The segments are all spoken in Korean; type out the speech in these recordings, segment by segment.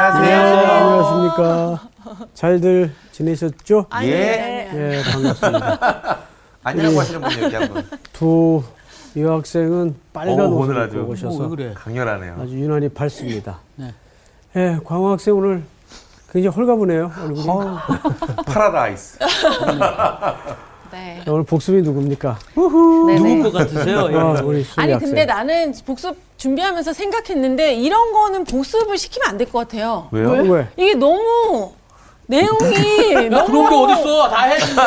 안녕하세요. 안녕하십니까. 잘들 지내셨죠? 예. 네. 예, 반갑습니다. 안녕하고 하시는 분 여기 한 분. 두 여학생은 빨간 어, 옷을 오늘 입고 아주 오셔서 어, 왜 그래? 강렬하네요. 아주 유난히 밝습니다. 네. 예, 광호 학생 오늘 굉장히 홀가분해요. 얼굴이. 파라다이스. 네. 자, 오늘 복습이 누굽니까? 누굴 것 같으세요? 예. 아, 우리 수리 아니 학생. 근데 나는 복습 준비하면서 생각했는데 이런 거는 복습을 시키면 안 될 것 같아요. 왜요? 왜? 왜? 이게 너무 내용이 야, 너무 그런 게 어딨어? 다 했는데.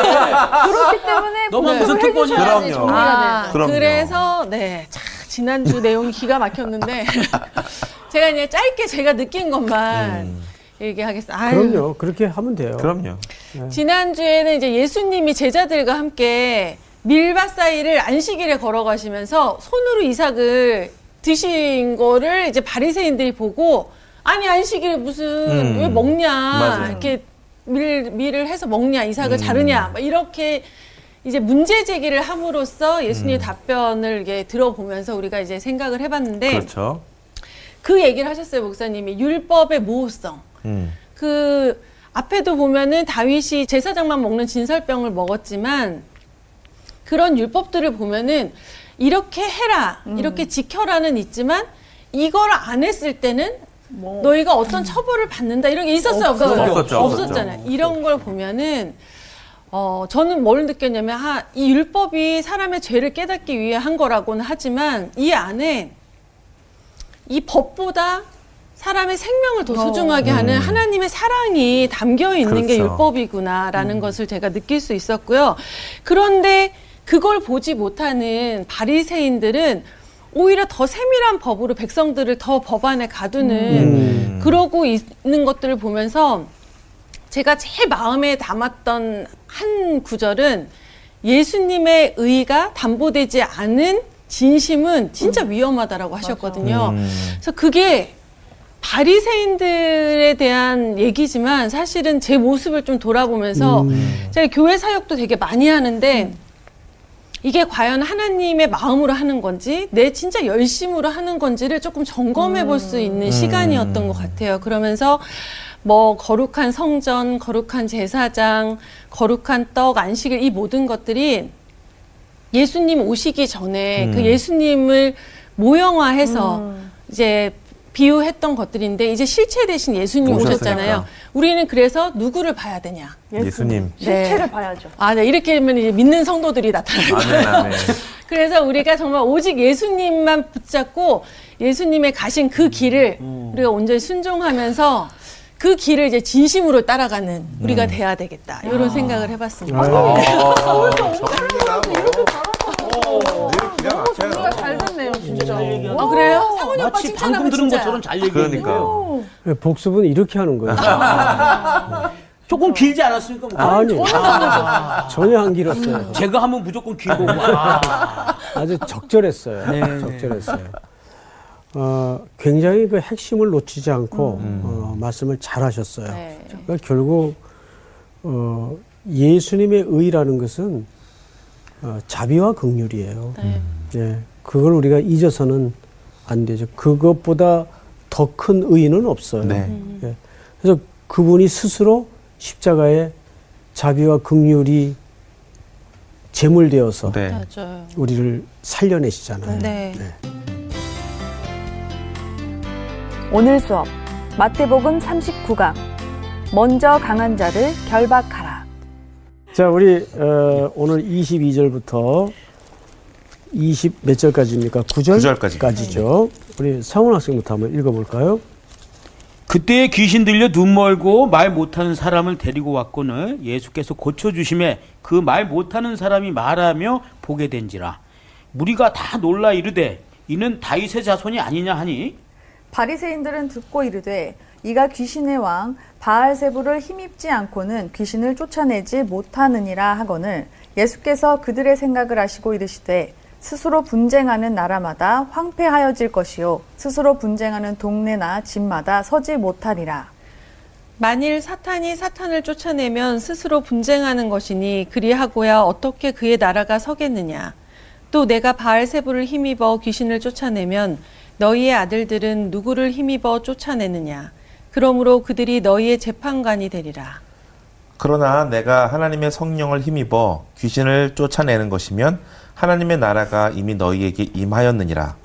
그렇기 때문에 복습을 무슨. 해주셔야지 그럼요. 아. 그럼요. 그래서 네 자, 지난주 내용이 기가 막혔는데 제가 이제 짧게 제가 느낀 것만 음, 얘기하겠습니다. 아유, 그럼요. 그렇게 하면 돼요. 그럼요. 지난주에는 이제 예수님이 제자들과 함께 밀밭 사이를 안식일에 걸어가시면서 손으로 이삭을 드신 거를 이제 바리새인들이 보고 아니 안식일에 무슨 음, 왜 먹냐 맞아요. 이렇게 밀 밀을 해서 먹냐 이삭을 음. 자르냐 막 이렇게 이제 문제 제기를 함으로써 예수님의 음. 답변을 이게 들어보면서 우리가 이제 생각을 해봤는데 그렇죠. 그 얘기를 하셨어요 목사님이 율법의 모호성 음. 그 앞에도 보면은 다윗이 제사장만 먹는 진설병을 먹었지만 그런 율법들을 보면은 이렇게 해라 이렇게 지켜라는 있지만 이걸 안 했을 때는 너희가 어떤 처벌을 받는다 이런 게 있었어요. 없었어요 없었죠, 없었죠. 없었잖아요. 이런 걸 보면은 어 저는 뭘 느꼈냐면 하, 이 율법이 사람의 죄를 깨닫기 위해 한 거라고는 하지만 이 안에 이 법보다 사람의 생명을 더 소중하게 하는 음. 하나님의 사랑이 담겨 있는 게 그렇죠. 율법이구나라는 것을 제가 느낄 수 있었고요. 그런데 그걸 보지 못하는 바리새인들은 오히려 더 세밀한 법으로 백성들을 더 법안에 가두는 음. 그러고 있는 것들을 보면서 제가 제일 마음에 담았던 한 구절은 예수님의 의가 담보되지 않은 진심은 진짜 위험하다라고 하셨거든요. 음. 그래서 그게 바리새인들에 대한 얘기지만 사실은 제 모습을 좀 돌아보면서 음. 제가 교회 사역도 되게 많이 하는데 이게 과연 하나님의 마음으로 하는 건지 내 진짜 열심으로 하는 건지를 조금 점검해 볼 수 있는 시간이었던 것 같아요. 그러면서 뭐 거룩한 성전, 거룩한 제사장, 거룩한 떡, 안식일 이 모든 것들이 예수님 오시기 전에 음. 그 예수님을 모형화해서 이제 비유했던 것들인데 이제 실체 대신 예수님 오셨으니까. 오셨잖아요. 우리는 그래서 누구를 봐야 되냐? 예수님. 실체를 봐야죠. 아, 네. 이렇게 하면 이제 믿는 성도들이 나타나요. 아멘, 아멘. 그래서 우리가 정말 오직 예수님만 붙잡고 예수님의 가신 그 길을 우리가 온전히 순종하면서 그 길을 이제 진심으로 따라가는 우리가 돼야 되겠다. 이런 생각을 해봤습니다. 아, 어, 뭐. 잘 됐네요, 진짜. 아, 그래요? 상훈이 오빠 마치 칭찬하면 방금 들은 진짜야. 것처럼 잘 얘기했는데요. 그러니까요. 예, 복습은 이렇게 하는 거예요. 조금 길지 않았습니까? 목사님? 아니, 전혀 안 길었어요. 제가 하면 무조건 길고. 아. 아주 적절했어요. 네, 네. 적절했어요. 어, 굉장히 그 핵심을 놓치지 않고 음. 어, 말씀을 잘 하셨어요. 네. 그러니까 결국 어, 예수님의 의라는 것은 어, 자비와 긍휼이에요. 네. 예, 그걸 우리가 잊어서는 안 되죠. 그것보다 더 큰 의는 없어요. 네. 예, 그래서 그분이 스스로 십자가에 자비와 긍휼이 제물되어서 네. 우리를 살려내시잖아요. 네. 오늘 수업 마태복음 39강 먼저 강한 자를 결박하라. 자, 우리 어, 오늘 22절부터 20 몇 절까지입니까? 9절? 구절까지. 까지죠. 우리 상훈 학생부터 한번 읽어볼까요? 그때에 귀신 들려 눈 멀고 말 못하는 사람을 데리고 왔거늘 예수께서 고쳐주심에 그 말 못하는 사람이 말하며 보게 된지라 무리가 다 놀라 이르되 이는 다윗의 자손이 아니냐 하니 바리새인들은 듣고 이르되 이가 귀신의 왕 바알세부를 힘입지 않고는 귀신을 쫓아내지 못하느니라 하거늘 예수께서 그들의 생각을 아시고 이르시되 스스로 분쟁하는 나라마다 황폐하여질 것이요 스스로 분쟁하는 동네나 집마다 서지 못하리라 만일 사탄이 사탄을 쫓아내면 스스로 분쟁하는 것이니 그리하고야 어떻게 그의 나라가 서겠느냐. 또 내가 바알세부를 힘입어 귀신을 쫓아내면 너희의 아들들은 누구를 힘입어 쫓아내느냐. 그러므로 그들이 너희의 재판관이 되리라. 그러나 내가 하나님의 성령을 힘입어 귀신을 쫓아내는 것이면 하나님의 나라가 이미 너희에게 임하였느니라.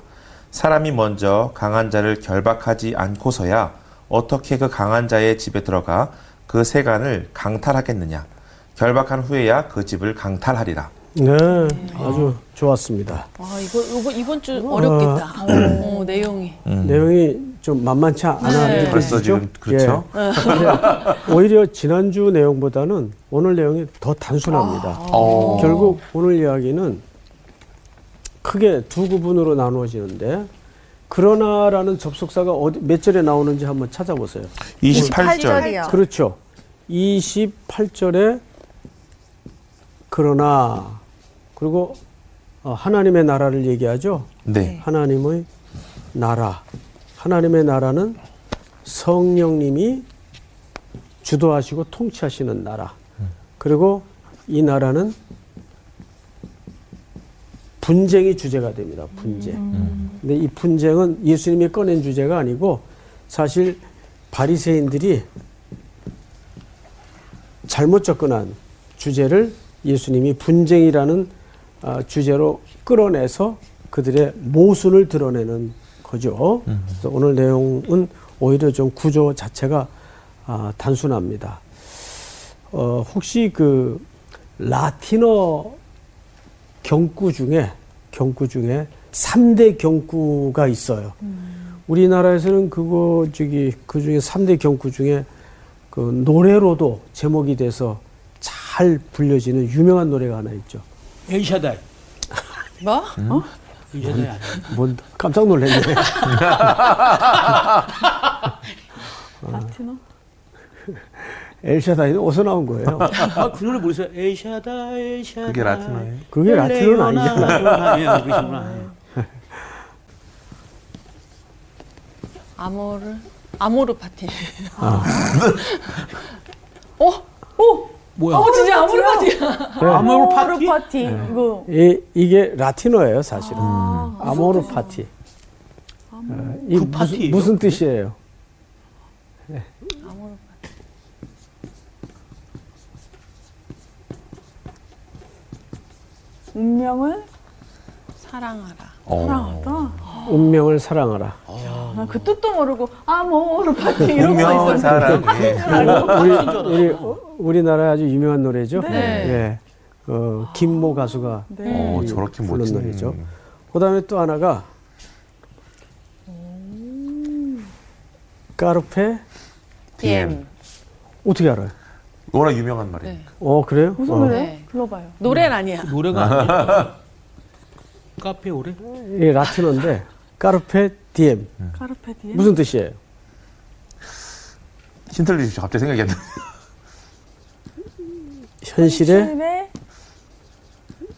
사람이 먼저 강한 자를 결박하지 않고서야 어떻게 그 강한 자의 집에 들어가 그 세간을 강탈하겠느냐. 결박한 후에야 그 집을 강탈하리라. 네, 아주 좋았습니다. 와 이거 이거 이번 주 어렵겠다. 어, 내용이. 내용이 좀 만만치 않아 네. 벌써 느껴지죠? 지금 그렇죠? 예. 근데 오히려 지난주 내용보다는 오늘 내용이 더 단순합니다. 어. 결국 오늘 이야기는 크게 두 구분으로 나누어지는데 그러나라는 접속사가 어디 몇 절에 나오는지 한번 찾아보세요. 28절. 8절이요. 그렇죠. 28절에 그러나 그리고 어, 하나님의 나라를 얘기하죠. 네. 하나님의 나라. 하나님의 나라는 성령님이 주도하시고 통치하시는 나라. 그리고 이 나라는 분쟁이 주제가 됩니다. 분쟁. 근데 이 분쟁은 예수님이 꺼낸 주제가 아니고 사실 바리새인들이 잘못 접근한 주제를 예수님이 분쟁이라는 아, 주제로 끌어내서 그들의 모순을 드러내는 거죠. 그래서 오늘 내용은 오히려 좀 구조 자체가 아, 단순합니다. 어, 혹시 그 라틴어 경구 중에 경구 중에 삼대 경구가 있어요. 우리나라에서는 그거 저기 그 중에 삼대 경구 중에 그 노래로도 제목이 돼서 잘 불려지는 유명한 노래가 하나 있죠. 엘샤다이. 뭐? 엘샤다이 아니야? 뭔 깜짝 놀랐네. 라틴어? 엘샤다이는 어디서 나온 거예요? 아, 그 노래 모르세요? 엘샤다이, 엘샤다이. 그게 라틴어예요? 그게 라틴어는 아니잖아. 그러시구나. amor amor fati. 아. 어? 어? 뭐야? 어 진짜 amor fati. amor fati? fati. 이거 이, 이게 라틴어예요, 사실은. amor fati. 어, 이 그 무슨? 무슨 뜻이에요? amor fati. 운명을 사랑하라. 어. 사랑하다. 운명을 사랑하라. 나그 뜻도 모르고 아모르 파티 이런 거 운명을 있었는데. 사랑해. 우리, 우리, 우리나라 아주 유명한 노래죠? 네. 예. 어, 김모 가수가 네. 어, 저렇게 부른 멋진 노래죠. 그 다음에 또 하나가 까르페 DM. 어떻게 알아요? 워낙 유명한 말이에요. 네. 어 그래요? 무슨 어. 노래? 네. 불러봐요. 노래는 아니야. 노래가 아니야. 카페오레? 이 라틴어인데 carpe diem carpe diem. 무슨 뜻이에요? 힌트를 주십시오. 갑자기 생각이 안 나. 현실에 현실에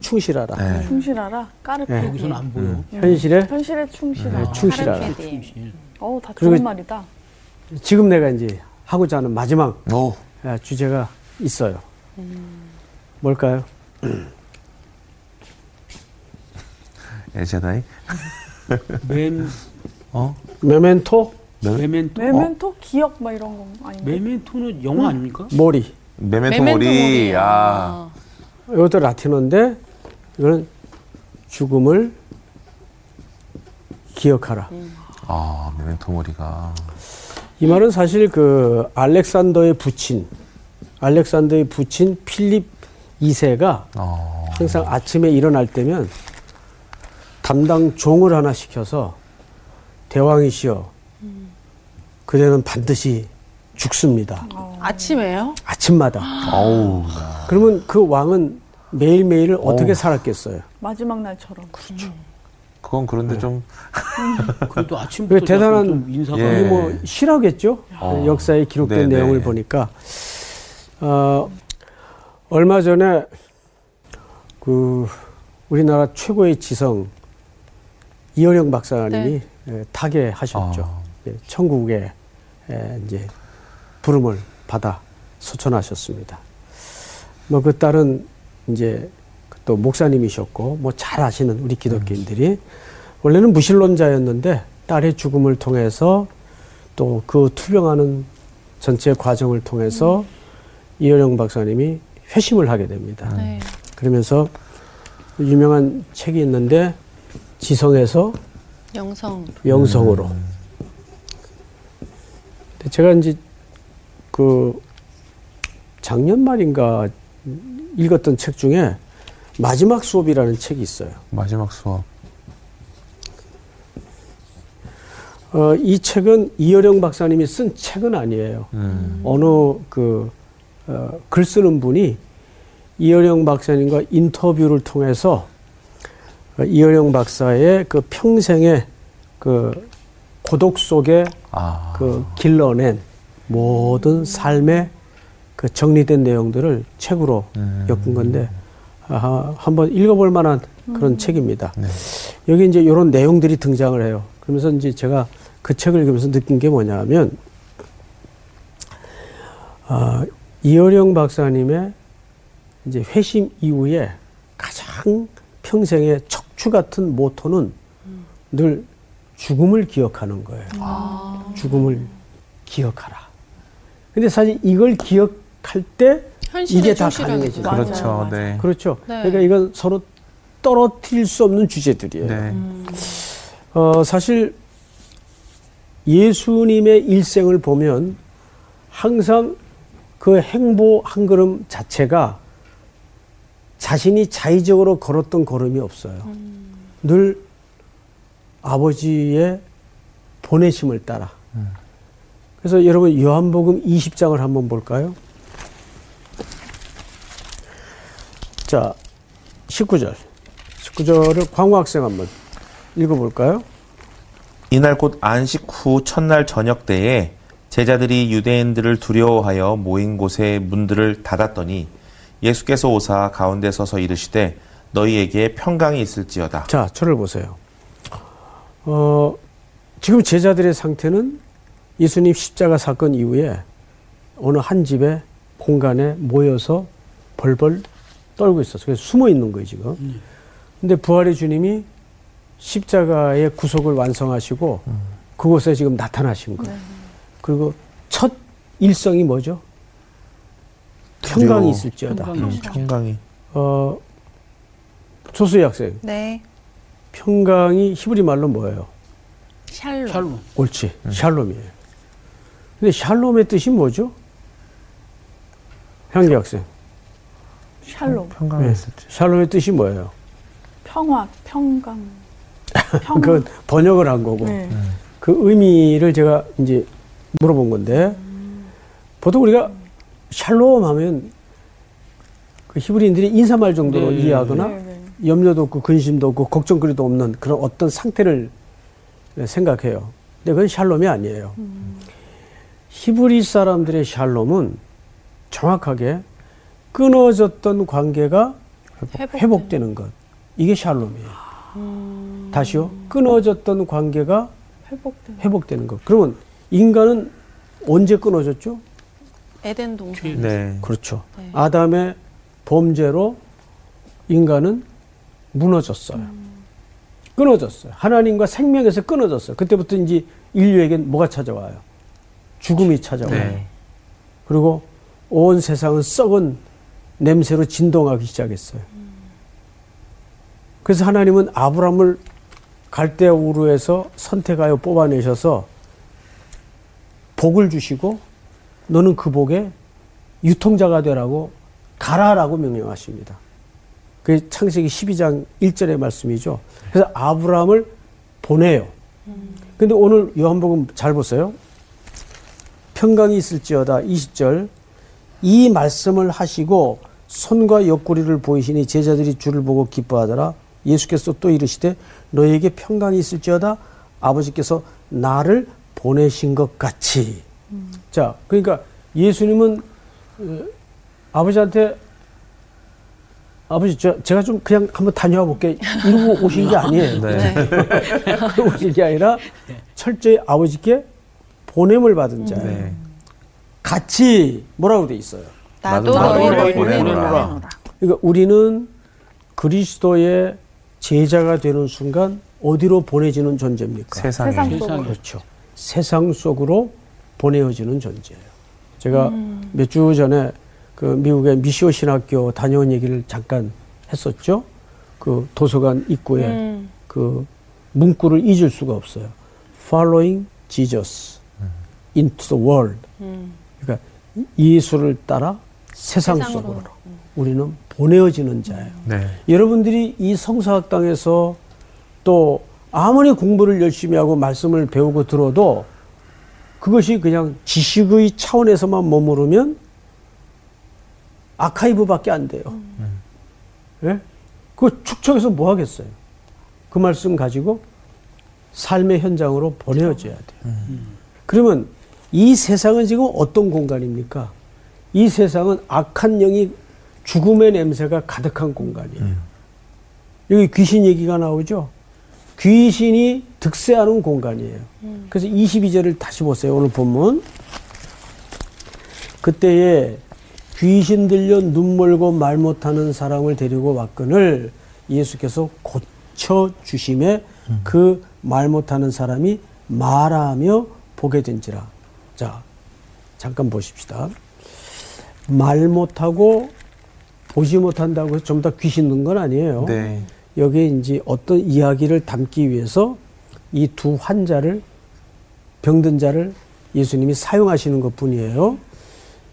충실하라. 네. 충실하라. carpe 네. diem. 여기서는 안 보여. 현실에 현실에 충실하라. 네, 충실하라. carpe diem. 충실. 어우 다 좋은 말이다. 지금 내가 이제 하고자 하는 마지막 오. 아, 주제가 있어요. 뭘까요? 엘샤다이. 멘, 어? memento memento? memento 기억 막 이런 거 아닌가? 메멘토는 영화 아닙니까? mori. memento mori. 아. 이것도 라틴어인데 이거는 죽음을 기억하라. 아, 메멘토 모리가. 이 말은 사실 그 알렉산더의 부친, 알렉산더의 부친 필립 2세가 어. 항상 아침에 일어날 때면 담당 종을 하나 시켜서 대왕이시여, 그대는 반드시 죽습니다. 아침에요? 아침마다. 어우. 그러면 그 왕은 매일매일 어떻게 살았겠어요? 마지막 날처럼. 그건 그런데 좀. 그래도 아침부터 그 대단한- 좀 인사가 예. 이게 뭐 실화겠죠? 어. 역사에 기록된 네네. 내용을 보니까 어, 얼마 전에 그 우리나라 최고의 지성 이어령 박사님이 예, 타계하셨죠. 아. 예, 천국에 예, 이제 부름을 받아 소천하셨습니다. 뭐 그 딸은 이제 또 목사님이셨고 뭐 잘 아시는 우리 기독교인들이 원래는 무신론자였는데 딸의 죽음을 통해서 또 그 투병하는 전체 과정을 통해서 이효령 박사님이 회심을 하게 됩니다. 네. 그러면서 유명한 책이 있는데 지성에서 영성. 영성으로. 근데 제가 이제 그 작년 말인가 읽었던 책 중에 마지막 수업이라는 책이 있어요. 마지막 수업. 어, 이 책은 이여령 박사님이 쓴 책은 아니에요. 음. 어느 그, 어, 글 쓰는 분이 이여령 박사님과 인터뷰를 통해서 어, 이여령 박사의 그 평생의 그 고독 속에 아. 그 길러낸 모든 삶의 그 정리된 내용들을 책으로 음. 엮은 건데 아, 한번 읽어볼 만한 그런 책입니다. 네. 여기 이제 이런 내용들이 등장을 해요. 그러면서 이제 제가 그 책을 읽으면서 느낀 게 뭐냐면 아, 이어령 박사님의 이제 회심 이후에 가장 평생의 척추 같은 모토는 늘 죽음을 기억하는 거예요. 죽음을 기억하라. 근데 사실 이걸 기억할 때 이게 다 가능해지죠. 그렇죠. 맞아요, 네. 그렇죠. 네. 그러니까 이건 서로 떨어뜨릴 수 없는 주제들이에요. 네. 어, 사실 예수님의 일생을 보면 항상 그 행보 한 걸음 자체가 자신이 자의적으로 걸었던 걸음이 없어요. 늘 아버지의 보내심을 따라. 그래서 여러분 요한복음 20장을 한번 볼까요? 자, 19절. 19절을 광호 학생 한번 읽어볼까요? 이날 곧 안식 후 첫날 저녁 때에 제자들이 유대인들을 두려워하여 모인 곳에 문들을 닫았더니 예수께서 오사 가운데 서서 이르시되 너희에게 평강이 있을지어다. 자, 저를 보세요. 어, 지금 제자들의 상태는 예수님 십자가 사건 이후에 어느 한 집에 공간에 모여서 벌벌 떨고 있었어요. 그래서 숨어 있는 거예요, 지금. 근데 부활의 주님이 십자가의 구속을 완성하시고 그곳에 지금 나타나신 거예요. 그리고 첫 일성이 뭐죠? 평강이. 있을지어다. 평강이 음, 평강이. 어, 조수희 학생. 네. 평강이 히브리 말로 뭐예요? 샬롬. 샬롬. 옳지. 샬롬이에요. 근데 샬롬의 뜻이 뭐죠? 향기 학생. 샬롬, 평강이 네. 있을지. 샬롬의 뜻이 뭐예요? 평화, 평강. 평화. 그건 번역을 한 거고. 네. 그 의미를 제가 이제 물어본 건데, 보통 우리가 샬롬 하면 그 히브리인들이 인사말 정도로 네. 이해하거나 네, 네. 염려도 없고 근심도 없고 걱정거리도 없는 그런 어떤 상태를 생각해요. 근데 그건 샬롬이 아니에요. 히브리 사람들의 샬롬은 정확하게 끊어졌던 관계가 회복 되는. 회복되는 것. 이게 샬롬이에요. 다시요. 끊어졌던 관계가 회복된. 회복되는 것. 그러면 인간은 언제 끊어졌죠? 에덴 동산. 네. 그렇죠. 네. 아담의 범죄로 인간은 무너졌어요. 끊어졌어요. 하나님과 생명에서 끊어졌어요. 그때부터 이제 인류에겐 뭐가 찾아와요? 죽음이 찾아와요. 네. 그리고 온 세상은 썩은 냄새로 진동하기 시작했어요. 그래서 하나님은 아브람을 갈대아 우르에서 선택하여 뽑아내셔서 복을 주시고 너는 그 복에 유통자가 되라고 가라라고 명령하십니다. 그게 창세기 12장 1절의 말씀이죠. 그래서 아브라함을 보내요. 근데 오늘 요한복음 잘 보세요. 평강이 있을지어다 20절 이 말씀을 하시고 손과 옆구리를 보이시니 제자들이 주를 보고 기뻐하더라. 예수께서 또 이르시되 너에게 평강이 있을지어다 아버지께서 나를 보내신 것 같이. 자, 그러니까 예수님은 어, 아버지한테 아버지 저 제가 좀 그냥 한번 다녀와 볼게 이러고 오신 게 아니에요. 네. 그러고 오신 게 아니라 철저히 아버지께 보냄을 받은 자예요. 네. 같이 뭐라고 돼 있어요. 나도 너희를 보내노라. 그러니까 우리는 그리스도의 제자가 되는 순간 어디로 보내지는 존재입니까? 세상에. 세상 세상에. 그렇죠. 세상 속으로 보내어지는 존재예요. 제가 몇주 전에 그 미국의 미시오 신학교 다녀온 얘기를 잠깐 했었죠. 그 도서관 입구에 음. 그 문구를 잊을 수가 없어요. Following Jesus into the world. 음. 그러니까 예수를 따라 세상 세상으로. 속으로 우리는 보내어지는 자예요. 네. 여러분들이 이 성서학당에서 또 아무리 공부를 열심히 하고 말씀을 배우고 들어도 그것이 그냥 지식의 차원에서만 머무르면 아카이브밖에 안 돼요. 예? 그 축적해서 뭐 하겠어요? 그 말씀 가지고 삶의 현장으로 보내어져야 돼요. 그러면 이 세상은 지금 어떤 공간입니까? 이 세상은 악한 영이 죽음의 냄새가 가득한 공간이에요. 여기 귀신 얘기가 나오죠? 귀신이 득세하는 공간이에요. 그래서 22절을 다시 보세요. 오늘 본문. 그때에 귀신 들려 눈 멀고 말 못하는 사람을 데리고 왔거늘 예수께서 고쳐 주심에 그말 못하는 사람이 말하며 보게 된지라. 자, 잠깐 보십시다. 말 못하고 보지 못한다고 해서 전부 다 귀신 넣은 건 아니에요. 네. 여기에 이제 어떤 이야기를 담기 위해서 이 두 환자를 병든 자를 예수님이 사용하시는 것 뿐이에요.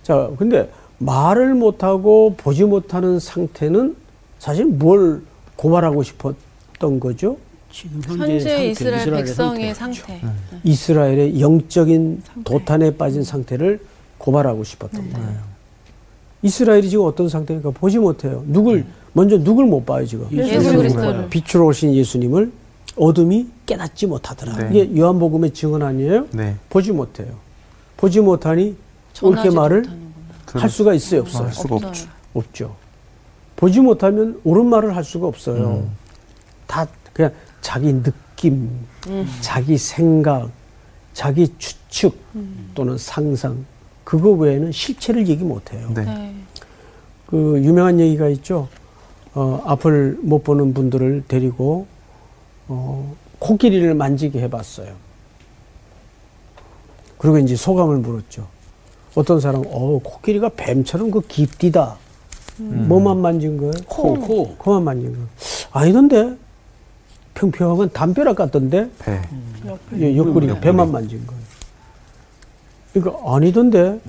자, 근데 말을 못하고 보지 못하는 상태는 사실 뭘 고발하고 싶었던 거죠? 지금 현재, 현재 상태, 이스라엘 이스라엘의 백성의 상태. 상태. 이스라엘의 영적인 도탄에 빠진 상태를 고발하고 싶었던 거예요. 이스라엘이 지금 어떤 상태니까 보지 못해요. 누굴 먼저 누굴 못 봐요 지금. 예수 그리스도를. 빛으로 오신 예수님을 어둠이 깨닫지 못하더라. 네. 이게 요한복음의 증언 아니에요? 네. 보지 못해요. 보지 못하니 옳게 말을 못하는구나. 할 수가 있어요, 없어요? 할 수가. 없죠. 없죠. 보지 못하면 옳은 말을 할 수가 없어요. 음. 다 그냥 자기 느낌, 자기 생각, 자기 추측 또는 상상 그거 외에는 실체를 얘기 못해요. 네. 네. 그 유명한 얘기가 있죠. 어, 앞을 못 보는 분들을 데리고 어, 코끼리를 만지게 해봤어요. 그리고 이제 소감을 물었죠. 어떤 사람은 어 코끼리가 뱀처럼 그 깊디다. 뭐만 만진 거예요? 코, 코. 코만 만진 거. 아니던데 평평한 건 담벼락 같던데 배. 예, 옆구리 배만 만진 거예요. 그러니까 아니던데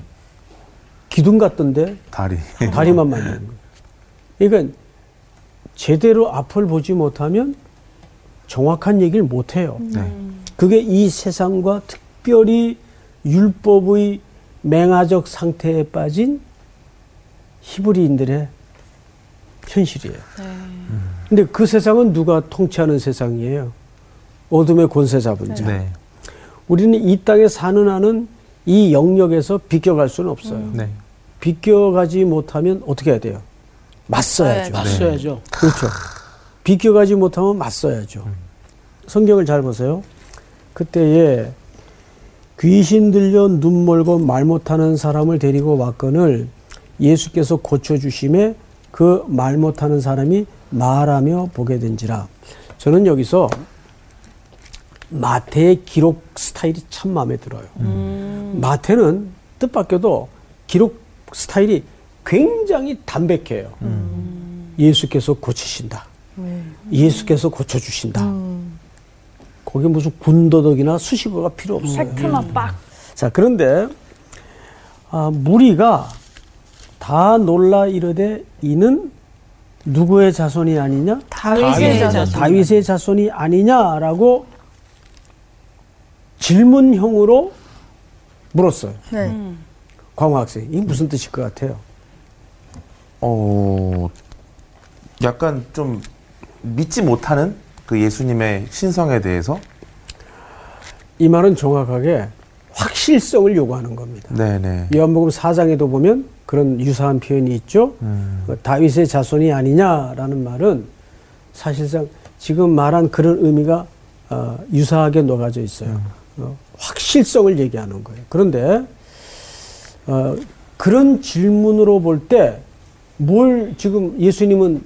기둥 같던데 다리. 다리만 만진 거예요. 그러니까 제대로 앞을 보지 못하면 정확한 얘기를 못 해요. 네. 그게 이 세상과 특별히 율법의 맹아적 상태에 빠진 히브리인들의 현실이에요. 네. 근데 그 세상은 누가 통치하는 세상이에요? 어둠의 권세 잡은 자. 네. 우리는 이 땅에 사는 한은 이 영역에서 비껴갈 수는 없어요. 네. 비껴가지 못하면 어떻게 해야 돼요? 맞서야죠. 네. 맞서야죠. 그렇죠. 비껴가지 못하면 맞서야죠. 성경을 잘 보세요. 그때에 귀신 들려 눈 멀고 말 못하는 사람을 데리고 왔거늘 예수께서 고쳐주심에 그 말 못하는 사람이 말하며 보게 된지라. 저는 여기서 마태의 기록 스타일이 참 마음에 들어요. 마태는 뜻밖에도 기록 스타일이 굉장히 담백해요. 예수께서 고치신다. 예수께서 고쳐주신다. 거기 무슨 군더더기나 수식어가 필요 없어요. 팩트만 빡. 자, 그런데, 아, 무리가 다 놀라 이르되 이는 누구의 자손이 아니냐? 다윗의 자손. 다윗의 자손이 아니냐라고 질문형으로 물었어요. 네. 광호 학생. 이게 무슨 뜻일 것 같아요? 어, 약간 좀 믿지 못하는 그 예수님의 신성에 대해서 이 말은 정확하게 확실성을 요구하는 겁니다. 네네. 요한복음 4장에도 보면 그런 유사한 표현이 있죠. 음. 그 다윗의 자손이 아니냐라는 말은 사실상 지금 말한 그런 의미가 어, 유사하게 녹아져 있어요. 어, 확실성을 얘기하는 거예요. 그런데 어, 그런 질문으로 볼 때 뭘 지금 예수님은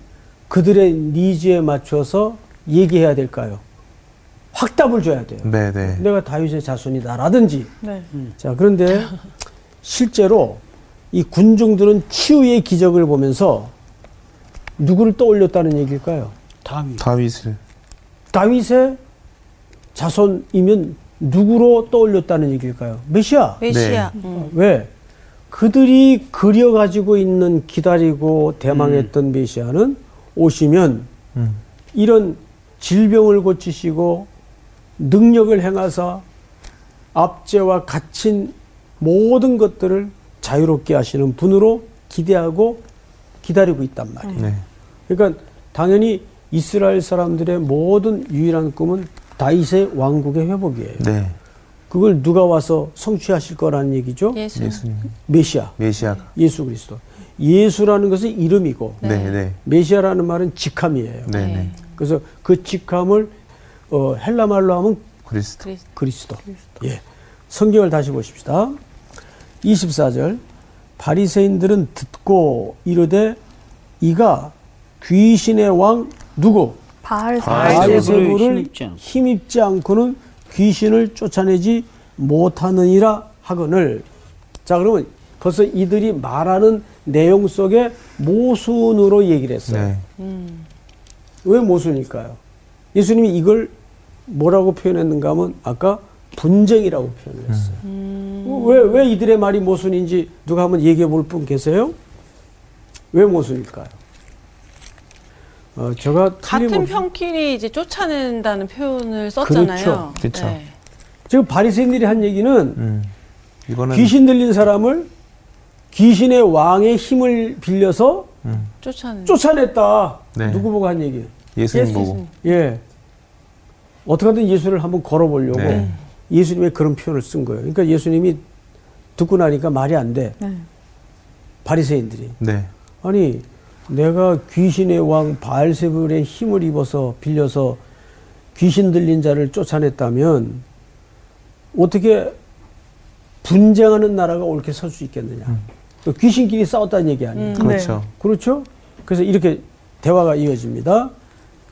그들의 니즈에 맞춰서 얘기해야 될까요? 확답을 줘야 돼요. 네, 네. 내가 다윗의 자손이다라든지. 네. 자, 그런데 실제로 이 군중들은 치유의 기적을 보면서 누구를 떠올렸다는 얘기일까요? 다윗. 다윗을 다윗의 자손이면 누구로 떠올렸다는 얘기일까요? 메시아. 메시아. 네. 음. 왜? 그들이 그려 가지고 있는 기다리고 대망했던 메시아는 오시면 음. 이런 질병을 고치시고 능력을 행하사 압제와 갇힌 모든 것들을 자유롭게 하시는 분으로 기대하고 기다리고 있단 말이에요. 네. 그러니까 당연히 이스라엘 사람들의 모든 유일한 꿈은 다윗의 왕국의 회복이에요. 네. 그걸 누가 와서 성취하실 거라는 얘기죠? 예수. 예수님. 메시아, 메시아가. 예수 그리스도. 예수라는 것은 이름이고 네, 네. 메시아라는 말은 직함이에요. 네, 네. 네. 그래서 그 직함을 어, 헬라 말로 하면 그리스도. 그리스도. 그리스도. 예. 성경을 다시 보십시다. 24절. 바리새인들은 듣고 이르되 이가 귀신의 왕 누구? 바알 바알세불을 바알세불을 힘입지 않고. 힘입지 않고는 귀신을 쫓아내지 못하느니라 하거늘. 자, 그러면 벌써 이들이 말하는 내용 속에 모순으로 얘기를 했어요. 네. 왜 모순일까요? 예수님이 이걸 뭐라고 표현했는가 하면 아까 분쟁이라고 표현을 했어요. 왜, 왜 이들의 말이 모순인지 누가 한번 얘기해 볼 분 계세요? 왜 모순일까요? 어, 제가 같은 틀림없이- 평끼리 이제 쫓아낸다는 표현을 썼잖아요. 그렇죠. 그렇죠. 네. 지금 바리새인들이 한 얘기는 음. 이거는 귀신 들린 사람을 귀신의 왕의 힘을 빌려서 음. 쫓아낸. 쫓아냈다. 네. 누구 보고 한 얘기? 예수님 예수. 보고. 예. 어떻게든 예수를 한번 걸어보려고 네. 예수님의 그런 표현을 쓴 거예요. 그러니까 예수님이 듣고 나니까 말이 안 돼. 네. 바리새인들이 네. 아니 내가 귀신의 왕 바알세불의 힘을 입어서 빌려서 귀신 들린 자를 쫓아냈다면 어떻게 분쟁하는 나라가 옳게 설 수 있겠느냐? 그 귀신끼리 싸웠다는 얘기 아니에요. 음. 그렇죠. 그렇죠? 그래서 이렇게 대화가 이어집니다.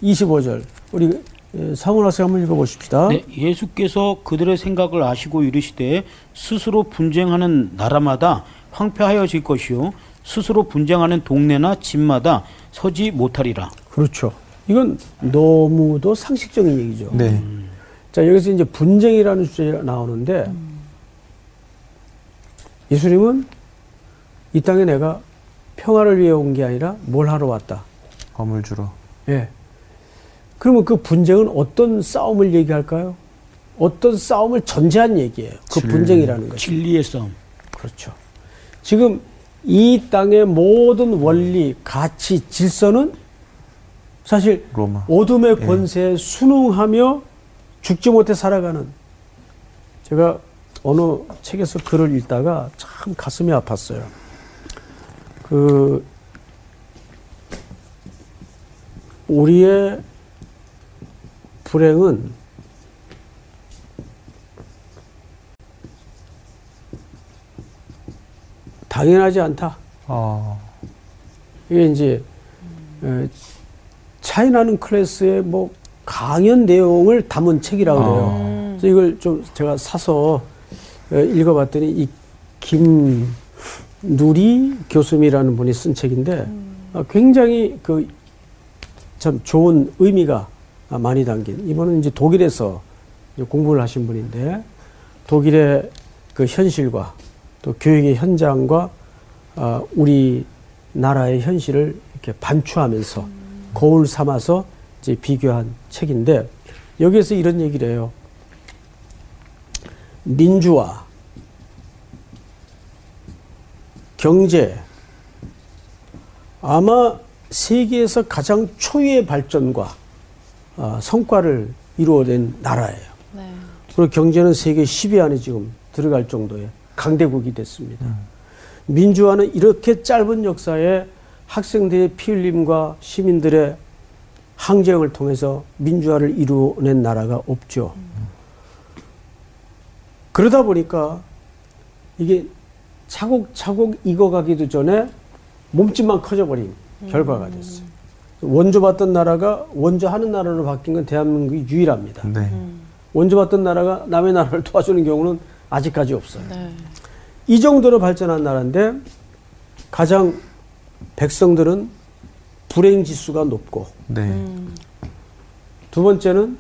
25절 우리 에, 상훈 학생 한번 읽어보십시다. 네, 예수께서 그들의 생각을 아시고 이르시되 스스로 분쟁하는 나라마다 황폐하여질 것이요 스스로 분쟁하는 동네나 집마다 서지 못하리라. 그렇죠. 이건 너무도 상식적인 얘기죠. 네. 자, 여기서 이제 분쟁이라는 주제가 나오는데 예수님은 이 땅에 내가 평화를 위해 온 게 아니라 뭘 하러 왔다. 검을 주러. 예. 그러면 그 분쟁은 어떤 싸움을 얘기할까요? 어떤 싸움을 전제한 얘기예요. 그 진- 분쟁이라는 것이. 진리의 싸움. 그렇죠. 지금 이 땅의 모든 원리, 가치, 질서는 사실 로마. 어둠의 예. 권세에 순응하며 죽지 못해 살아가는 제가 어느 책에서 글을 읽다가 참 가슴이 아팠어요. 그 우리의 불행은 당연하지 않다. 어. 이게 이제 에, 차이나는 클래스의 뭐 강연 내용을 담은 책이라고 그래요. 어. 그래서 이걸 좀 제가 사서 에, 읽어봤더니 이김 누리 교수님이라는 분이 쓴 책인데 아, 굉장히 그 참 좋은 의미가 아, 많이 담긴 이분은 이제 독일에서 이제 공부를 하신 분인데 독일의 그 현실과 또 교육의 현장과 아, 우리 나라의 현실을 이렇게 반추하면서 거울 삼아서 이제 비교한 책인데 여기에서 이런 얘기를 해요. 민주화, 경제, 아마 세계에서 가장 초유의 발전과 아, 성과를 이루어낸 나라예요. 네. 그리고 경제는 세계 10위 안에 지금 들어갈 정도의 강대국이 됐습니다. 민주화는 이렇게 짧은 역사에 학생들의 피 흘림과 시민들의 항쟁을 통해서 민주화를 이루어낸 나라가 없죠. 그러다 보니까 이게 차곡차곡 익어가기도 전에 몸집만 커져버린 결과가 됐어요. 원조받던 나라가 원조하는 나라로 바뀐 건 대한민국이 유일합니다. 네. 원조받던 나라가 남의 나라를 도와주는 경우는 아직까지 없어요. 네. 이 정도로 발전한 나라인데 가장 백성들은 불행 지수가 높고 네. 두 번째는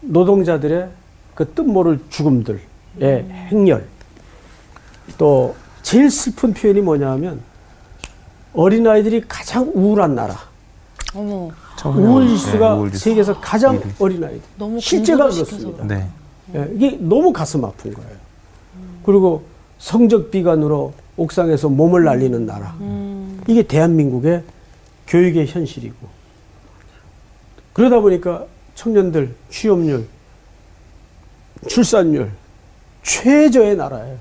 노동자들의 그 뜻모를 죽음들의 행렬. 또 제일 슬픈 표현이 뭐냐 하면 어린아이들이 가장 우울한 나라. 어머, 우울 지수가 네, 우울 지수. 세계에서 가장 지수. 어린아이들. 너무 실제가 그렇습니다. 네. 예, 이게 너무 가슴 아픈 거예요. 그리고 성적 비관으로 옥상에서 몸을 날리는 나라. 이게 대한민국의 교육의 현실이고. 그러다 보니까 청년들 취업률, 출산율 최저의 나라예요.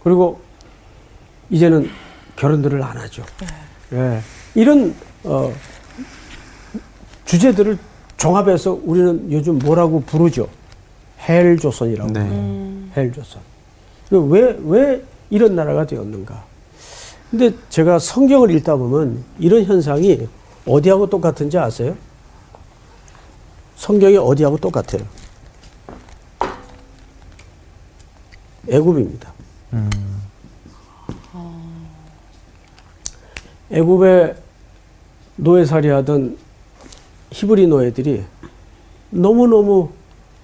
네. 그리고 이제는 결혼들을 안 하죠. 예. 이런 어, 주제들을 종합해서 우리는 요즘 뭐라고 부르죠? 헬조선이라고. 네. 헬조선. 왜, 왜 이런 나라가 되었는가? 근데 제가 성경을 읽다 보면 이런 현상이 어디하고 똑같은지 아세요? 성경이 어디하고 똑같아요? 애굽입니다. 애굽에 노예살이 하던 히브리 노예들이 너무너무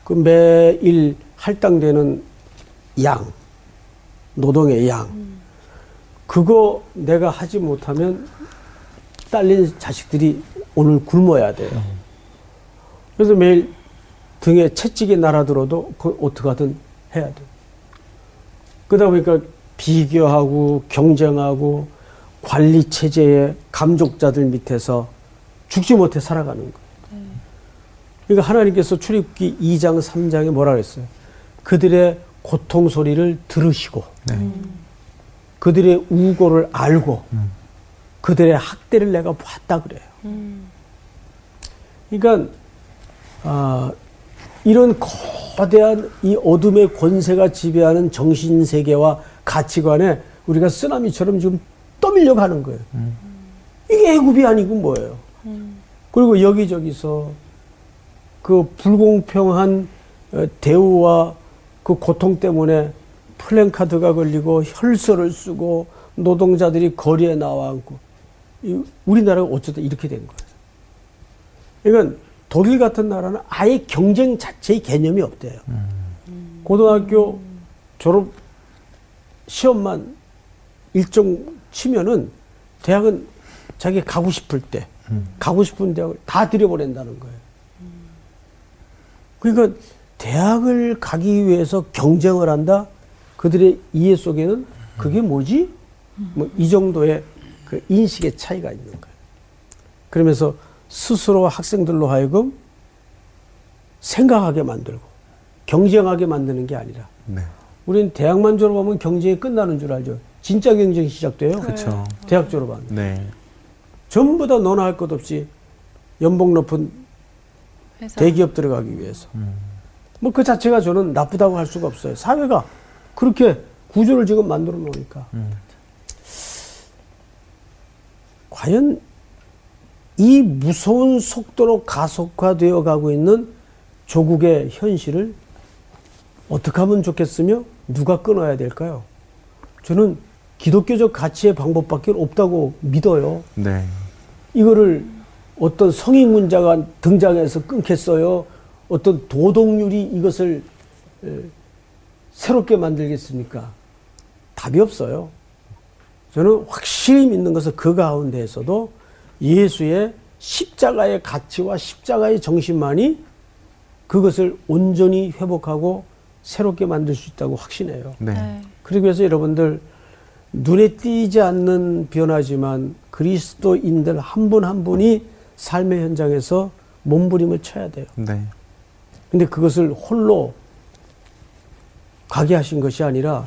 그 매일 할당되는 양, 노동의 양, 그거 내가 하지 못하면 딸린 자식들이 오늘 굶어야 돼요. 그래서 매일 등에 채찍이 날아들어도 그 어떻게 하든 해야 돼. 그러다 보니까 비교하고 경쟁하고 관리 체제의 감족자들 밑에서 죽지 못해 살아가는 거예요. 그러니까 하나님께서 출입기 2장 3장에 뭐라 그랬어요? 그들의 고통 소리를 들으시고 네. 그들의 우고를 알고 그들의 학대를 내가 봤다 그래요. 그러니까 아, 이런 거대한 이 어둠의 권세가 지배하는 정신 세계와 가치관에 우리가 쓰나미처럼 지금 떠밀려 가는 거예요. 이게 애굽이 아니고 뭐예요? 그리고 여기저기서 그 불공평한 어, 대우와 그 고통 때문에 플랜카드가 걸리고 혈서를 쓰고 노동자들이 거리에 나와 앉고 이 우리나라가 어쩌다 이렇게 된 거예요. 그러니까 독일 같은 나라는 아예 경쟁 자체의 개념이 없대요. 고등학교 졸업 시험만 일정 치면은 대학은 자기 가고 싶을 때 가고 싶은 대학을 다 들여보낸다는 거예요. 그러니까 대학을 가기 위해서 경쟁을 한다. 그들의 이해 속에는 그게 뭐지? 뭐 이 정도의 그 인식의 차이가 있는 거예요. 그러면서 스스로 학생들로 하여금 생각하게 만들고 경쟁하게 만드는 게 아니라 네. 우리는 대학만 졸업하면 경쟁이 끝나는 줄 알죠. 진짜 경쟁이 시작돼요. 그렇죠. 대학 졸업하면. 네. 전부 다 너나 할 것 없이 연봉 높은 회사. 대기업 들어가기 위해서. 뭐그 자체가 저는 나쁘다고 할 수가 없어요. 사회가 그렇게 구조를 지금 만들어 놓으니까. 과연 이 무서운 속도로 가속화되어 가고 있는 조국의 현실을 어떻게 하면 좋겠으며 누가 끊어야 될까요? 저는 기독교적 가치의 방법밖에 없다고 믿어요. 네. 이거를 어떤 성인군자가 등장해서 끊겠어요. 어떤 도덕률이 이것을 에, 새롭게 만들겠습니까? 답이 없어요. 저는 확실히 믿는 것은 그 가운데에서도 예수의 십자가의 가치와 십자가의 정신만이 그것을 온전히 회복하고 새롭게 만들 수 있다고 확신해요. 네. 네. 그러기 위해서 여러분들 눈에 띄지 않는 변화지만 그리스도인들 한분한 분이 삶의 현장에서 몸부림을 쳐야 돼요. 네. 근데 그것을 홀로 가게 하신 것이 아니라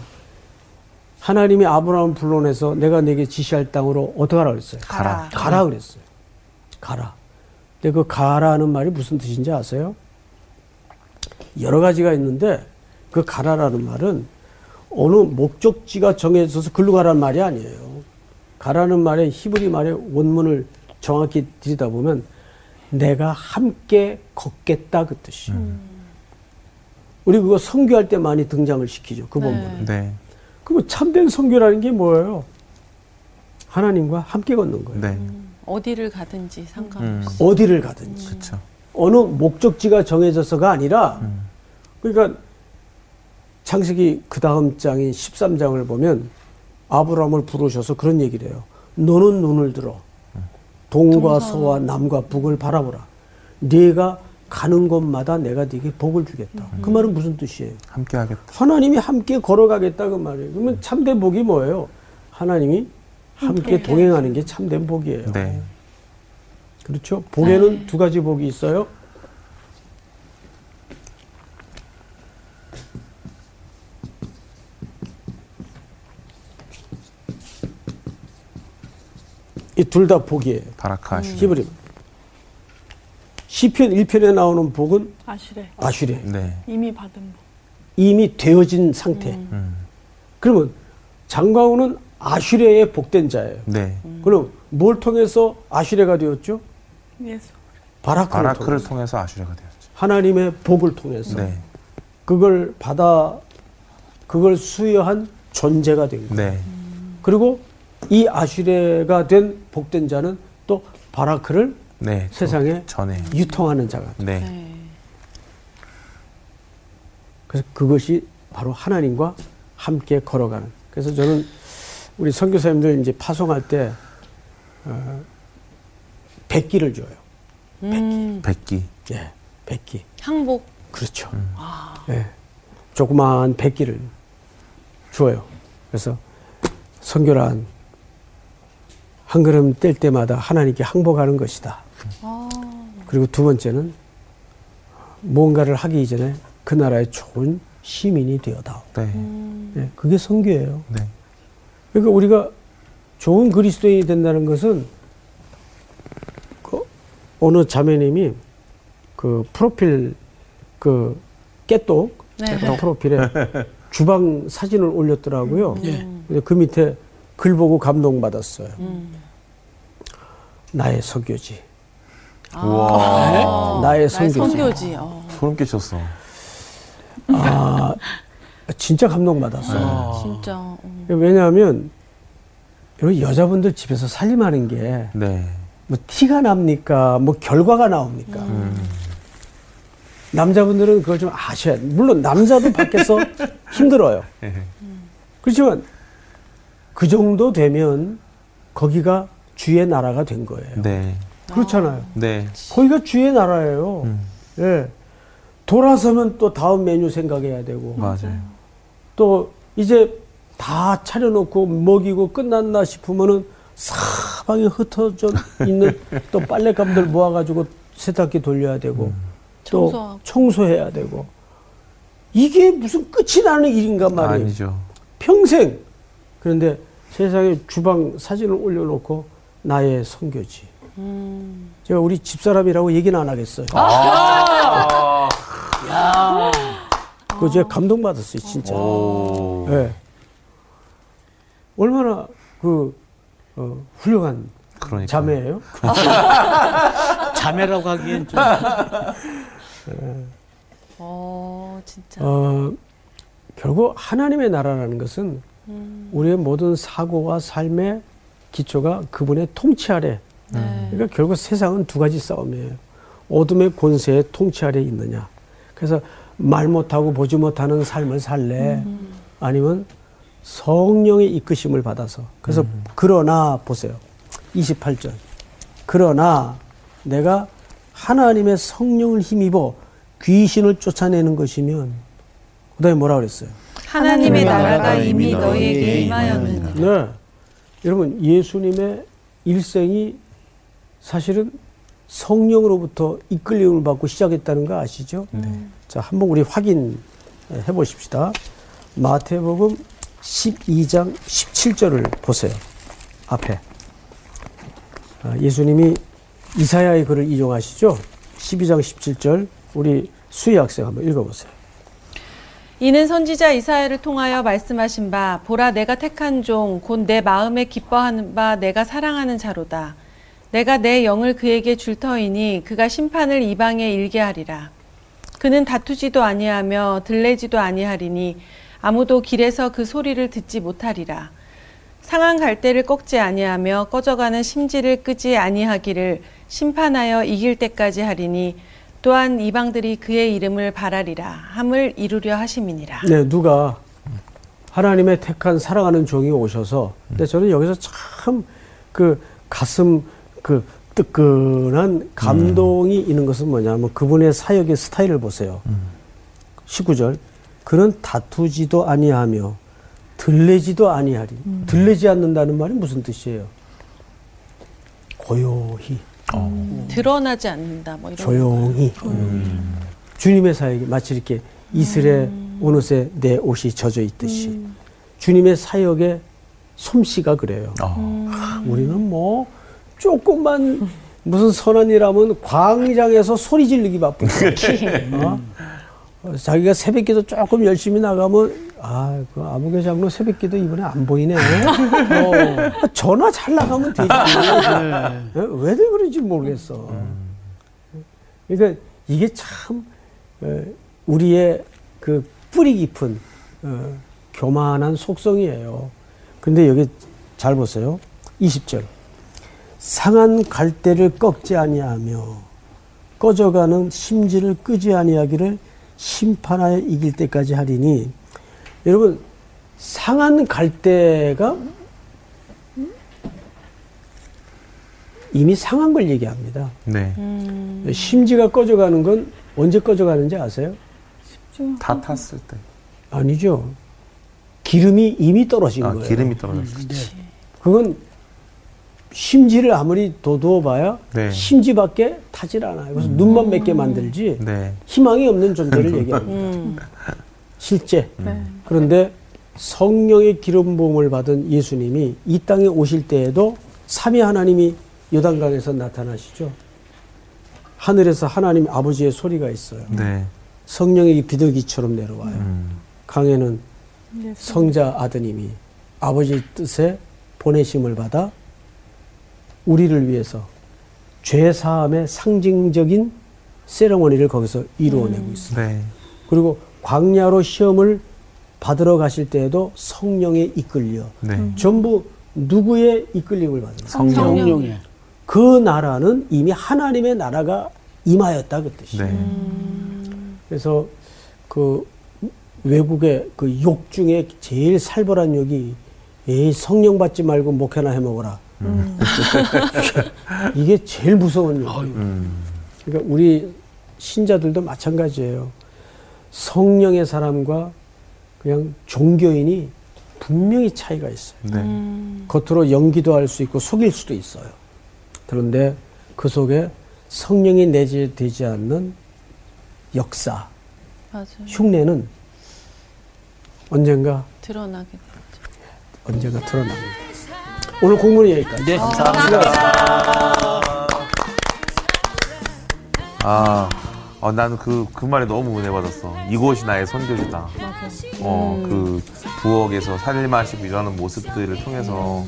하나님이 아브라함을 불러내서 내가 내게 지시할 땅으로 어떻게 하라 그랬어요? 가라. 가라 그랬어요. 가라. 근데 그 가라는 말이 무슨 뜻인지 아세요? 여러 가지가 있는데 그 가라라는 말은 어느 목적지가 정해져서 글로 가라는 말이 아니에요. 가라는 말의 히브리 말의 원문을 정확히 들여다보면 내가 함께 걷겠다 그 뜻이에요. 우리 그거 선교할 때 많이 등장을 시키죠. 그 본문은. 네. 그럼 참된 선교라는 게 뭐예요? 하나님과 함께 걷는 거예요. 네. 어디를 가든지 상관없이. 어디를 가든지. 그렇죠. 어느 목적지가 정해져서가 아니라 그러니까 창세기 그 다음 장인 13장을 보면 아브라함을 부르셔서 그런 얘기를 해요. 너는 눈을 들어 동과 서와 남과 북을 바라보라. 네가 가는 곳마다 내가 네게 복을 주겠다. 그 말은 무슨 뜻이에요? 함께 하겠다. 하나님이 함께 걸어가겠다 그 말이에요. 그러면 참된 복이 뭐예요? 하나님이 함께 동행하는 게 참된 복이에요. 네. 그렇죠? 복에는 두 가지 복이 있어요. 이 둘 다 복이에요. 바라카 하시네. 히브리. 시편 1편에 나오는 복은 아시래. 아슈레. 네. 이미 받은 복. 이미 되어진 상태. 음. 그러면 장광훈은 아슈레의 복된 자예요. 네. 그럼 뭘 통해서 아슈레가 되었죠? 예수. 바라크를 바라크를 통해서. 통해서 아슈레가 되었죠. 하나님의 복을 통해서 네. 그걸 받아 그걸 수여한 존재가 된 거예요. 네. 그리고 이 아슈레가 된 복된 자는 또 바라크를 네. 또 세상에 전에. 유통하는 자가 돼. 네. 네. 그래서 그것이 바로 하나님과 함께 걸어가는. 그래서 저는 우리 선교사님들 이제 파송할 때 어, 백기를 줘요. 음, 백기. 예, 백기. 항복. 그렇죠. 예, 조그마한 백기를 주어요. 그래서 선교란 한 걸음 뗄 때마다 하나님께 항복하는 것이다. 그리고 두 번째는 무언가를 하기 이전에 그 나라의 좋은 시민이 되어다오. 네. 예, 그게 선교예요. 네. 그러니까 우리가 좋은 그리스도인이 된다는 것은 그 어느 자매님이 그 프로필 그 깨똑 네. 깨똑 프로필에 주방 사진을 올렸더라고요. 예. 근데 그 밑에 글 보고 감동받았어요. 음. 나의 선교지. 우와. 나의 나의 선교지. 선교지. 어. 소름 끼쳤어. 아, 진짜 감동받았어요. 아. 진짜. 음. 왜냐하면 여러분 여자분들 집에서 살림하는 게 네. 뭐 티가 납니까? 뭐 결과가 나옵니까? 음. 남자분들은 그걸 좀 아셔야 돼요. 물론 남자도 밖에서 힘들어요. 네. 그렇지만 그 정도 되면 거기가 주의 나라가 된 거예요. 네. 그렇잖아요. 네. 거기가 주의 나라예요. 음. 예. 돌아서면 또 다음 메뉴 생각해야 되고 맞아요. 또 이제 다 차려놓고 먹이고 끝났나 싶으면은 사방에 흩어져 있는 또 빨랫감들 모아가지고 세탁기 돌려야 되고 또 청소하고. 청소해야 되고 이게 무슨 끝이 나는 일인가 말이에요. 아니죠. 평생 그런데 세상에 주방 사진을 올려놓고 나의 선교지. 음. 제가 우리 집사람이라고 얘기는 안 하겠어요. 그거 제가 감동받았어요, 진짜. 오. 예. 얼마나 그 어, 훌륭한 그러니까. 자매예요. 자매라고 하기엔 좀 어, 진짜. 어, 결국 하나님의 나라라는 것은 우리의 모든 사고와 삶의 기초가 그분의 통치 아래. 네. 그러니까 결국 세상은 두 가지 싸움이에요. 어둠의 권세의 통치 아래 있느냐. 그래서 말 못하고 보지 못하는 삶을 살래. 아니면 성령의 이끄심을 받아서. 그래서 그러나 보세요. 28절. 그러나 내가 하나님의 성령을 힘입어 귀신을 쫓아내는 것이면 그다음에 뭐라 그랬어요? 하나님의 나라가 이미 너희에게 임하였느니라. 네. 여러분, 예수님의 일생이 사실은 성령으로부터 이끌림을 받고 시작했다는 거 아시죠? 자, 한번 우리 확인해 보십시다. 마태복음 12장 17절을 보세요. 앞에. 아, 예수님이 이사야의 글을 인용하시죠? 12장 17절. 우리 수희 학생 한번 읽어보세요. 이는 선지자 이사야를 통하여 말씀하신 바 보라 내가 택한 종 곧 내 마음에 기뻐하는 바 내가 사랑하는 자로다. 내가 내 영을 그에게 줄 터이니 그가 심판을 이방에 일게 하리라. 그는 다투지도 아니하며 들레지도 아니하리니 아무도 길에서 그 소리를 듣지 못하리라. 상한 갈대를 꺾지 아니하며 꺼져가는 심지를 끄지 아니하기를 심판하여 이길 때까지 하리니 또한 이방들이 그의 이름을 바라리라 함을 이루려 하심이니라. 네, 누가 하나님의 택한 사랑하는 종이 오셔서 근데 저는 여기서 참 그 가슴 그 뜨끈한 감동이 있는 것은 뭐냐면 그분의 사역의 스타일을 보세요. 19절. 그는 다투지도 아니하며 들레지도 아니하리. 들레지 않는다는 말이 무슨 뜻이에요? 고요히. 드러나지 않는다 뭐 이런. 조용히. 주님의 사역이 마치 이렇게 이슬에 오롯에 내 옷이 젖어 있듯이. 주님의 사역의 솜씨가 그래요. 아, 우리는 뭐 조금만 무슨 선한 일 하면 광장에서 소리 지르기 바쁜데 어? 어, 자기가 새벽기도 조금 열심히 나가면 아, 그 아무개 장로 새벽기도 이번에 안 보이네. 어, 전화 잘 나가면 되지. 어, 왜들 그런지 모르겠어. 그러니까 이게 참 어, 우리의 그 뿌리 깊은 어, 교만한 속성이에요. 근데 여기 잘 보세요. 20절. 상한 갈대를 꺾지 아니하며 꺼져가는 심지를 끄지 아니하기를 심판하여 이길 때까지 하리니 여러분 상한 갈대가 이미 상한 걸 얘기합니다. 네. 심지가 꺼져가는 건 언제 꺼져가는지 아세요? 다 탔을 때. 아니죠. 기름이 이미 떨어진 아, 거예요. 기름이 떨어졌을 때. 그건 심지를 아무리 도두어봐야 네. 심지밖에 타질 않아요. 그래서 눈만 맺게 만들지 네. 희망이 없는 존재를 얘기합니다. 음. 실제. 네. 그런데 성령의 기름 부음을 받은 예수님이 이 땅에 오실 때에도 삼위 하나님이 요단강에서 나타나시죠. 하늘에서 하나님 아버지의 소리가 있어요. 네. 성령의 비둘기처럼 내려와요. 음. 강에는 성자 아드님이 아버지의 뜻에 보내심을 받아 우리를 위해서 죄 사함의 상징적인 세레머니를 거기서 이루어내고 있어요. 네. 그리고 광야로 시험을 받으러 가실 때에도 성령에 이끌려 네. 전부 누구의 이끌림을 거예요? 성령. 성령 의 그 나라는 이미 하나님의 나라가 임하였다 그 뜻이에요. 네. 그래서 그 외국의 그 욕 중에 제일 살벌한 욕이 에이 성령 받지 말고 목회나 해 먹어라. 이게 제일 무서운 욕. 음. 그러니까 우리 신자들도 마찬가지예요. 성령의 사람과 그냥 종교인이 분명히 차이가 있어요. 네. 겉으로 연기도 할 수 있고 속일 수도 있어요. 그런데 그 속에 성령이 내재되지 않는 역사, 맞아요. 흉내는 언젠가 드러나게 돼. 언젠가 드러납니다. 오늘 공부는 여기까지. 네. 아, 어, 나는 그, 그 말에 너무 은혜 받았어. 이곳이 나의 선교지다. 어, 그 부엌에서 살림하시고 이러는 모습들을 통해서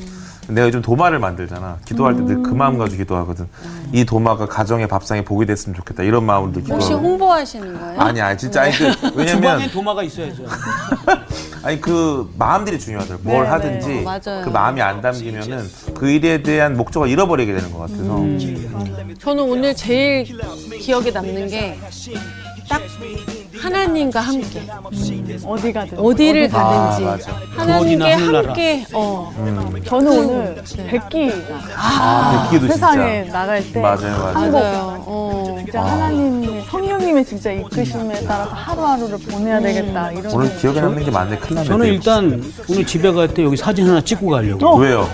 내가 요즘 도마를 만들잖아. 기도할 때 늘 그 마음 가지고 기도하거든. 이 도마가 가정의 밥상에 복이 됐으면 좋겠다. 이런 마음으로 늘 혹시 기도하고. 홍보하시는 거예요? 아니, 아니, 진짜. 아니, 그, 주방에 왜냐면, 도마가 있어야죠. 아니, 그 마음들이 중요하더라고. 뭘 네, 하든지. 네, 맞아요. 그 마음이 안 담기면은 그 일에 대한 목적을 잃어버리게 되는 것 같아서. 저는 오늘 제일 기억에 남는 게 딱 하나님과 함께 어디 가든. 어디를 어디든. 가든지 아. 하나님께. 함께 어 저는 오늘 백기가 아, 백기도 세상에 진짜. 나갈 때 맞아요, 맞아요. 맞아요. 어. 진짜 하나님의 성령님의 진짜 이끄심에 따라서 하루하루를 보내야 되겠다 이런 오늘 기억에 남는 게 많네. 큰일 났네. 저는. 일단 오늘 집에 갈 때 여기 사진 하나 찍고 가려고. 왜요?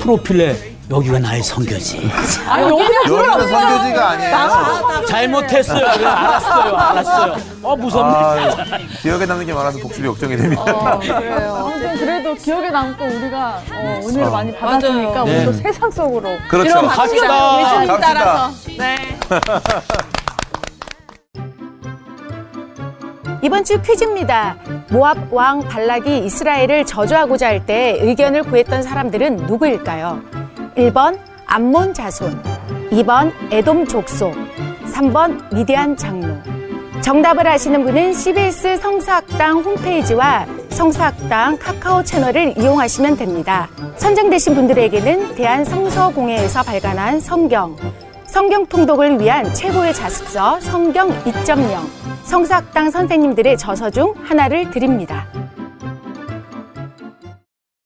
프로필에 여기가 나의 성교지. 아 여기가 여기는 선교지가 아니에요. 잘못했어요. 그래, 알았어요. 알았어요. 어 무섭네. 아, 기억에 남는 게 많아서 복습이 걱정이 됩니다. 어, 그래요. 아무튼 그래도 기억에 남고 우리가 어, 은혜를 많이 받았으니까 맞아요. 우리도 네. 세상 속으로 그렇죠. 그럼 갑시다. 예수님 갑시다. 따라서 네. 이번 주 퀴즈입니다. 모압 왕 발락이 이스라엘을 저주하고자 할 때 의견을 구했던 사람들은 누구일까요? 1번 암몬 자손, 2번 에돔 족속, 3번 미디안 장로. 정답을 아시는 분은 CBS 성사학당 홈페이지와 성사학당 카카오 채널을 이용하시면 됩니다. 선정되신 분들에게는 대한성서공회에서 발간한 성경, 성경 통독을 위한 최고의 자습서 성경 2.0, 성사학당 선생님들의 저서 중 하나를 드립니다.